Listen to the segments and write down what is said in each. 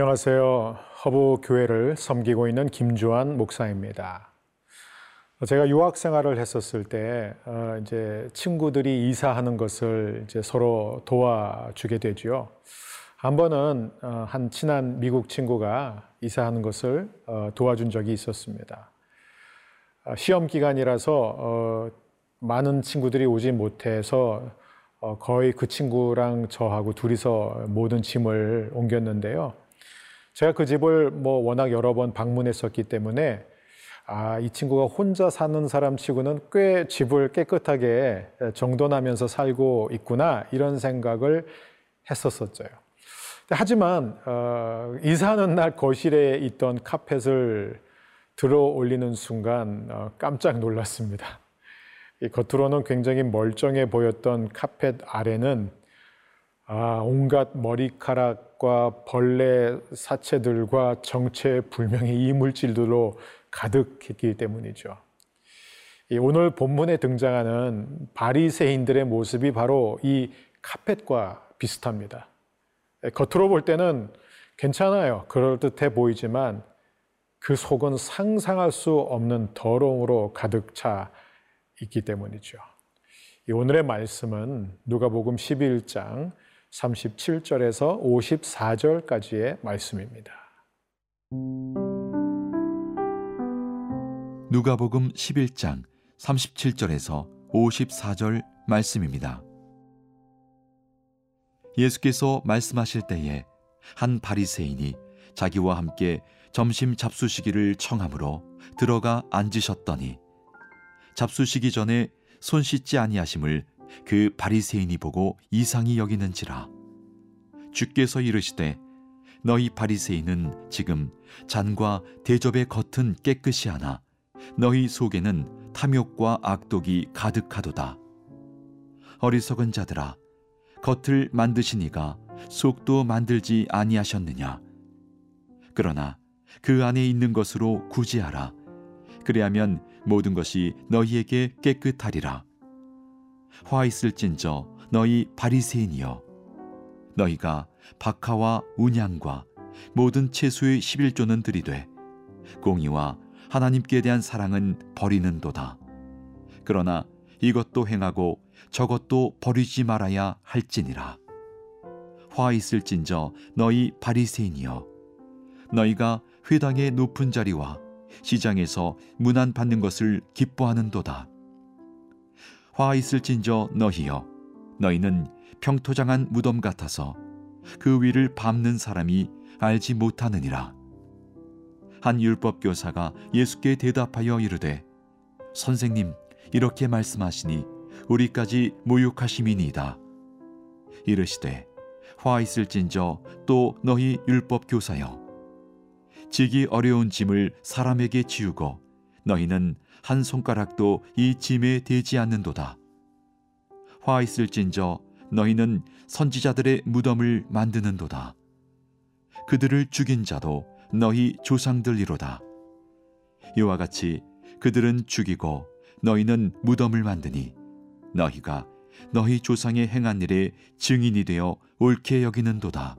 안녕하세요. 허브 교회를 섬기고 있는 김주환 목사입니다. 제가 유학 생활을 했었을 때 어, 이제 친구들이 이사하는 것을 이제 서로 도와주게 되죠. 한 번은 어, 한 친한 미국 친구가 이사하는 것을 어, 도와준 적이 있었습니다. 시험 기간이라서 많은 친구들이 오지 못해서 거의 그 친구랑 저하고 둘이서 모든 짐을 옮겼는데요. 제가 그 집을 뭐 워낙 여러 번 방문했었기 때문에 아, 이 친구가 혼자 사는 사람 치고는 꽤 집을 깨끗하게 정돈하면서 살고 있구나 이런 생각을 했었었죠. 하지만 어, 이사하는 날 거실에 있던 카펫을 들어 올리는 순간 어, 깜짝 놀랐습니다. 겉으로는 굉장히 멀쩡해 보였던 카펫 아래는 아, 온갖 머리카락과 벌레 사체들과 정체 불명의 이물질들로 가득했기 때문이죠. 오늘 본문에 등장하는 바리새인들의 모습이 바로 이 카펫과 비슷합니다. 겉으로 볼 때는 괜찮아요. 그럴듯해 보이지만 그 속은 상상할 수 없는 더러움으로 가득 차 있기 때문이죠. 오늘의 말씀은 누가복음 11장 37절에서 54절까지의 말씀입니다. 누가복음 11장 37절에서 54절 말씀입니다. 예수께서 말씀하실 때에 한 바리새인이 자기와 함께 점심 잡수시기를 청함으로 들어가 앉으셨더니 잡수시기 전에 손 씻지 아니하심을 그 바리새인이 보고 이상히 여기는지라. 주께서 이르시되 너희 바리새인은 지금 잔과 대접의 겉은 깨끗이 하나 너희 속에는 탐욕과 악독이 가득하도다. 어리석은 자들아 겉을 만드시니가 속도 만들지 아니하셨느냐? 그러나 그 안에 있는 것으로 구제하라. 그리하면 모든 것이 너희에게 깨끗하리라 화 있을진저 너희 바리새인이여. 너희가 박하와 운양과 모든 채소의 11조는 들이되 공의와 하나님께 대한 사랑은 버리는도다. 그러나 이것도 행하고 저것도 버리지 말아야 할지니라. 화 있을진저 너희 바리새인이여. 너희가 회당의 높은 자리와 시장에서 문안 받는 것을 기뻐하는도다 화 있을진저 너희여 너희는 평토장한 무덤 같아서 그 위를 밟는 사람이 알지 못하느니라. 한 율법 교사가 예수께 대답하여 이르되 선생님 이렇게 말씀하시니 우리까지 모욕하심이니이다. 이르시되 화 있을진저 또 너희 율법 교사여 지기 어려운 짐을 사람에게 지우고 너희는 한 손가락도 이 짐에 대지 않는도다. 화 있을진저 너희는 선지자들의 무덤을 만드는도다. 그들을 죽인 자도 너희 조상들이로다. 이와 같이 그들은 죽이고 너희는 무덤을 만드니 너희가 너희 조상의 행한 일에 증인이 되어 옳게 여기는도다.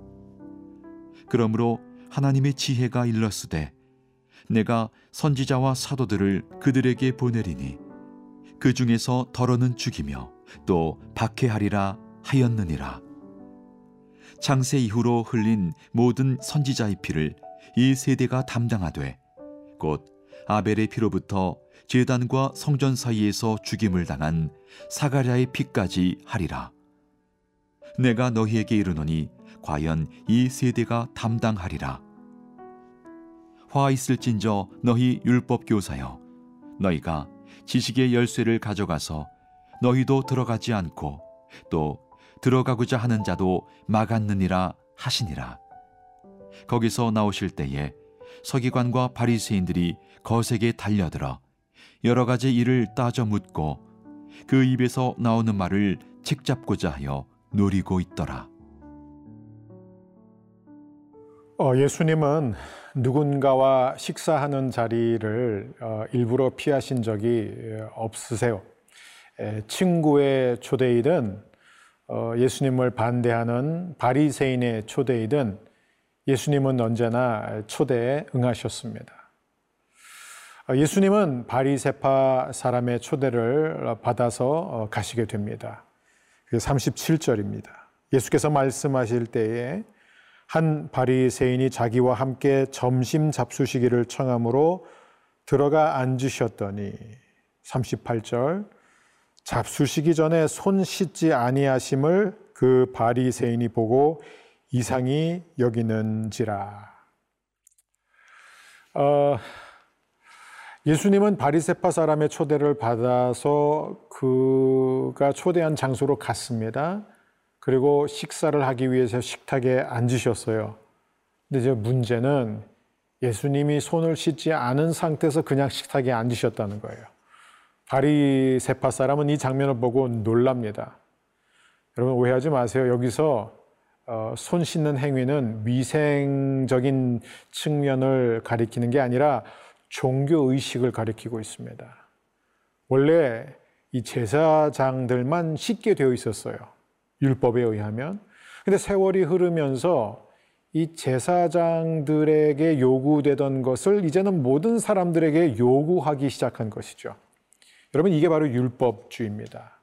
그러므로 하나님의 지혜가 일렀으되 내가 선지자와 사도들을 그들에게 보내리니 그 중에서 덜어는 죽이며 또 박해하리라 하였느니라. 창세 이후로 흘린 모든 선지자의 피를 이 세대가 담당하되 곧 아벨의 피로부터 제단과 성전 사이에서 죽임을 당한 사가랴의 피까지 하리라. 내가 너희에게 이르노니 과연 이 세대가 담당하리라. 화 있을진저 너희 율법 교사여 너희가 지식의 열쇠를 가져가서 너희도 들어가지 않고 또 들어가고자 하는 자도 막았느니라 하시니라 거기서 나오실 때에 서기관과 바리새인들이 거세게 달려들어 여러 가지 일을 따져 묻고 그 입에서 나오는 말을 책잡고자 하여 노리고 있더라. 어, 예수님은 누군가와 식사하는 자리를 어, 일부러 피하신 적이 없으세요. 친구의 초대이든 어, 예수님을 반대하는 바리새인의 초대이든 예수님은 언제나 초대에 응하셨습니다. 예수님은 바리세파 사람의 초대를 받아서 가시게 됩니다. 37절입니다. 예수께서 말씀하실 때에 한 바리새인이 자기와 함께 점심 잡수시기를 청함으로 들어가 앉으셨더니 38절 잡수시기 전에 손 씻지 아니하심을 그 바리새인이 보고 이상이 여기는지라. 어, 예수님은 바리세파 사람의 초대를 받아서 그가 초대한 장소로 갔습니다. 그리고 식사를 하기 위해서 식탁에 앉으셨어요. 근데 이제 문제는 예수님이 손을 씻지 않은 상태에서 그냥 식탁에 앉으셨다는 거예요. 바리세파 사람은 이 장면을 보고 놀랍니다. 여러분 오해하지 마세요. 여기서 어, 손 씻는 행위는 위생적인 측면을 가리키는 게 아니라 종교 의식을 가리키고 있습니다. 원래 이 제사장들만 씻게 되어 있었어요. 율법에 의하면. 근데 세월이 흐르면서 이 제사장들에게 요구되던 것을 이제는 모든 사람들에게 요구하기 시작한 것이죠. 여러분, 이게 바로 율법주의입니다.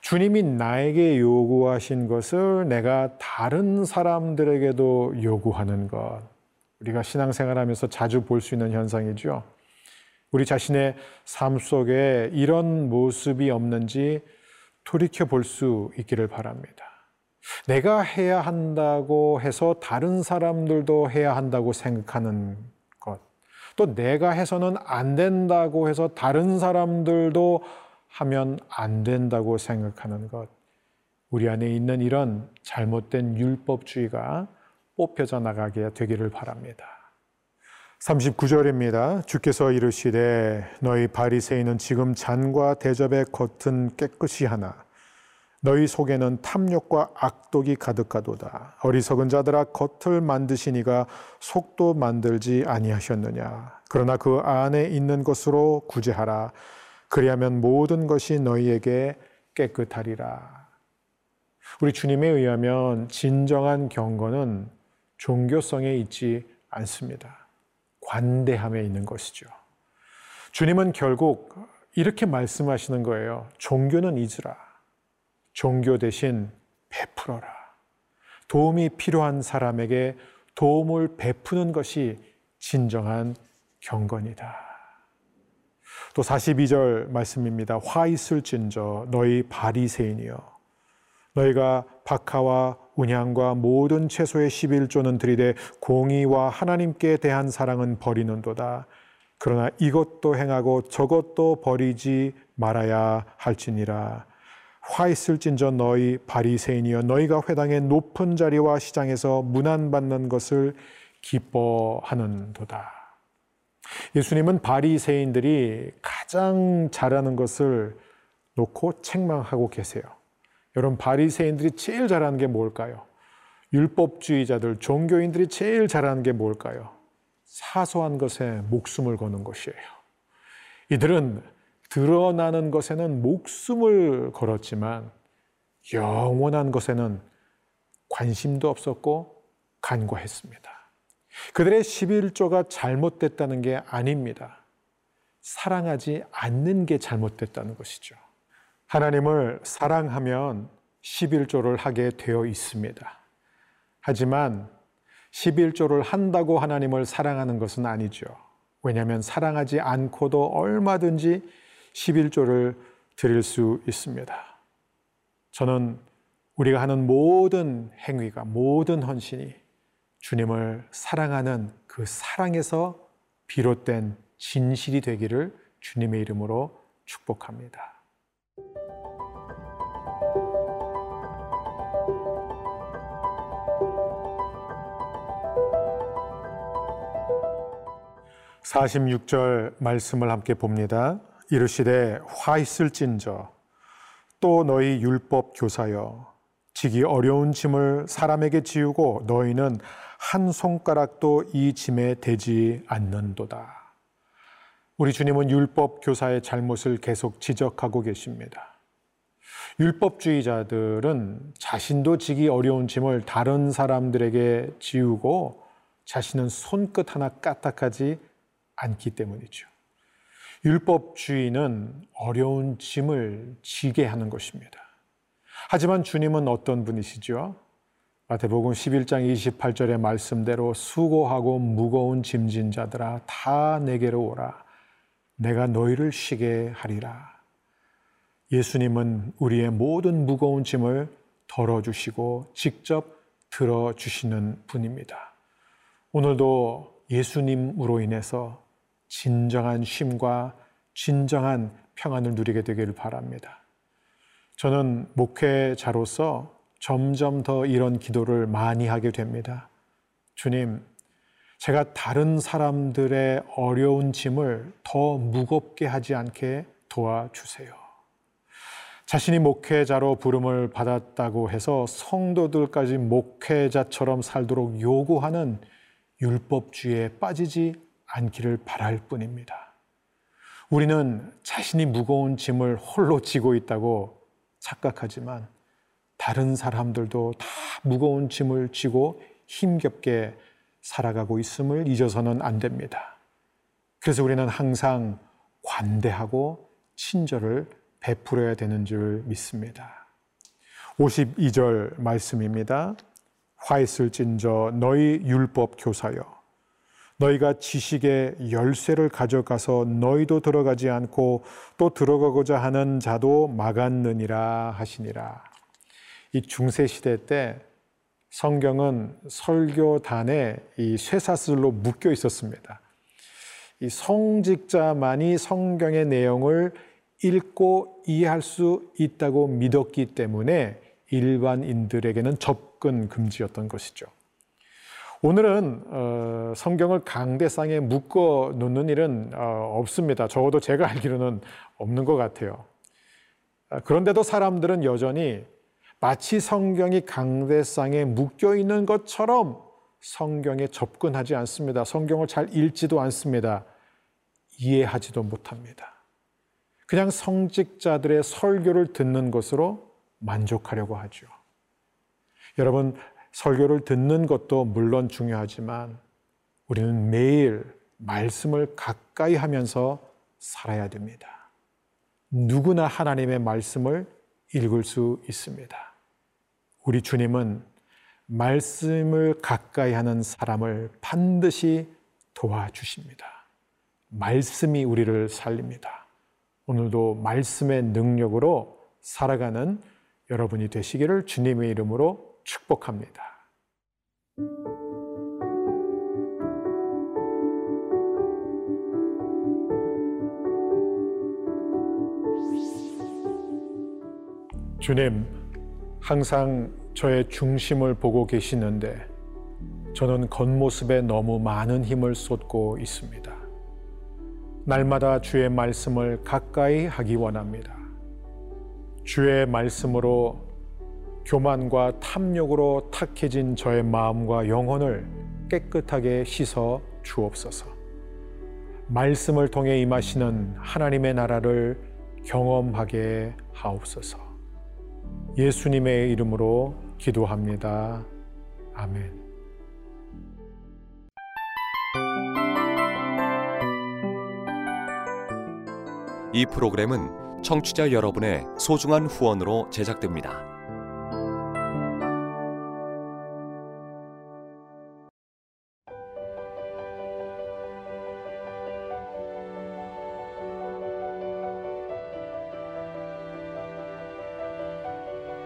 주님이 나에게 요구하신 것을 내가 다른 사람들에게도 요구하는 것. 우리가 신앙생활 하면서 자주 볼 수 있는 현상이죠. 우리 자신의 삶 속에 이런 모습이 없는지 돌이켜 볼 수 있기를 바랍니다. 내가 해야 한다고 해서 다른 사람들도 해야 한다고 생각하는 것. 또 내가 해서는 안 된다고 해서 다른 사람들도 하면 안 된다고 생각하는 것. 우리 안에 있는 이런 잘못된 율법주의가 뽑혀져 나가게 되기를 바랍니다. 39절입니다. 주께서 이르시되 너희 바리새인은 지금 잔과 대접의 겉은 깨끗이 하나 너희 속에는 탐욕과 악독이 가득하도다. 어리석은 자들아 겉을 만드시니가 속도 만들지 아니하셨느냐. 그러나 그 안에 있는 것으로 구제하라. 그리하면 모든 것이 너희에게 깨끗하리라. 우리 주님에 의하면 진정한 경건은 종교성에 있지 않습니다. 관대함에 있는 것이죠. 주님은 결국 이렇게 말씀하시는 거예요. 종교는 잊으라. 종교 대신 베풀어라. 도움이 필요한 사람에게 도움을 베푸는 것이 진정한 경건이다. 또 42절 말씀입니다. 화 있을진저 너희 바리새인이여 너희가 박하와 운향과 모든 채소의 11조는 들이되 공의와 하나님께 대한 사랑은 버리는도다. 그러나 이것도 행하고 저것도 버리지 말아야 할지니라. 화 있을진저 너희 바리새인이여 너희가 회당의 높은 자리와 시장에서 문안받는 것을 기뻐하는도다. 예수님은 바리새인들이 가장 잘하는 것을 놓고 책망하고 계세요. 여러분 바리새인들이 제일 잘하는 게 뭘까요? 율법주의자들, 종교인들이 제일 잘하는 게 뭘까요? 사소한 것에 목숨을 거는 것이에요. 이들은 드러나는 것에는 목숨을 걸었지만 영원한 것에는 관심도 없었고 간과했습니다. 그들의 11조가 잘못됐다는 게 아닙니다. 사랑하지 않는 게 잘못됐다는 것이죠. 하나님을 사랑하면 11조를 하게 되어 있습니다. 하지만 11조를 한다고 하나님을 사랑하는 것은 아니죠. 왜냐하면 사랑하지 않고도 얼마든지 11조를 드릴 수 있습니다. 저는 우리가 하는 모든 행위가, 모든 헌신이 주님을 사랑하는 그 사랑에서 비롯된 진실이 되기를 주님의 이름으로 축복합니다. (46절) 말씀을 함께 봅니다. 이르시되 화 있을진저 또 너희 율법 교사여 지기 어려운 짐을 사람에게 지우고 너희는 한 손가락도 이 짐에 대지 않는도다. 우리 주님은 율법 교사의 잘못을 계속 지적하고 계십니다. 율법주의자들은 자신도 지기 어려운 짐을 다른 사람들에게 지우고 자신은 손끝 하나 까딱하지 않기 때문이죠. 율법주의는 어려운 짐을 지게 하는 것입니다. 하지만 주님은 어떤 분이시죠? 마태복음 11장 28절의 말씀대로 수고하고 무거운 짐진 자들아 다 내게로 오라 내가 너희를 쉬게 하리라. 예수님은 우리의 모든 무거운 짐을 덜어 주시고 직접 들어 주시는 분입니다. 오늘도 예수님으로 인해서 진정한 쉼과 진정한 평안을 누리게 되기를 바랍니다. 저는 목회자로서 점점 더 이런 기도를 많이 하게 됩니다. 주님, 제가 다른 사람들의 어려운 짐을 더 무겁게 하지 않게 도와주세요. 자신이 목회자로 부름을 받았다고 해서 성도들까지 목회자처럼 살도록 요구하는 율법주의에 빠지지 않기를 바랄 뿐입니다. 우리는 자신이 무거운 짐을 홀로 지고 있다고 착각하지만 다른 사람들도 다 무거운 짐을 지고 힘겹게 살아가고 있음을 잊어서는 안 됩니다. 그래서 우리는 항상 관대하고 친절을 베풀어야 되는 줄 믿습니다. 52절 말씀입니다. 화 있을진저 너희 율법 교사여 너희가 지식의 열쇠를 가져가서 너희도 들어가지 않고 또 들어가고자 하는 자도 막았느니라 하시니라. 이 중세 시대 때 성경은 설교단에 이 쇠사슬로 묶여 있었습니다. 이 성직자만이 성경의 내용을 읽고 이해할 수 있다고 믿었기 때문에 일반인들에게는 접근 금지였던 것이죠. 오늘은 어, 성경을 강대상에 묶어 놓는 일은 어, 없습니다. 적어도 제가 알기로는 없는 것 같아요. 아, 그런데도 사람들은 여전히 마치 성경이 강대상에 묶여 있는 것처럼 성경에 접근하지 않습니다. 성경을 잘 읽지도 않습니다. 이해하지도 못합니다. 그냥 성직자들의 설교를 듣는 것으로 만족하려고 하죠. 여러분, 설교를 듣는 것도 물론 중요하지만 우리는 매일 말씀을 가까이 하면서 살아야 됩니다. 누구나 하나님의 말씀을 읽을 수 있습니다. 우리 주님은 말씀을 가까이 하는 사람을 반드시 도와주십니다. 말씀이 우리를 살립니다. 오늘도 말씀의 능력으로 살아가는 여러분이 되시기를 주님의 이름으로 축복합니다. 주님, 항상 저의 중심을 보고 계시는데 저는 겉모습에 너무 많은 힘을 쏟고 있습니다. 날마다 주의 말씀을 가까이 하기 원합니다. 주의 말씀으로 교만과 탐욕으로 탁해진 저의 마음과 영혼을 깨끗하게 씻어 주옵소서. 말씀을 통해 임하시는 하나님의 나라를 경험하게 하옵소서. 예수님의 이름으로 기도합니다. 아멘. 이 프로그램은 청취자 여러분의 소중한 후원으로 제작됩니다.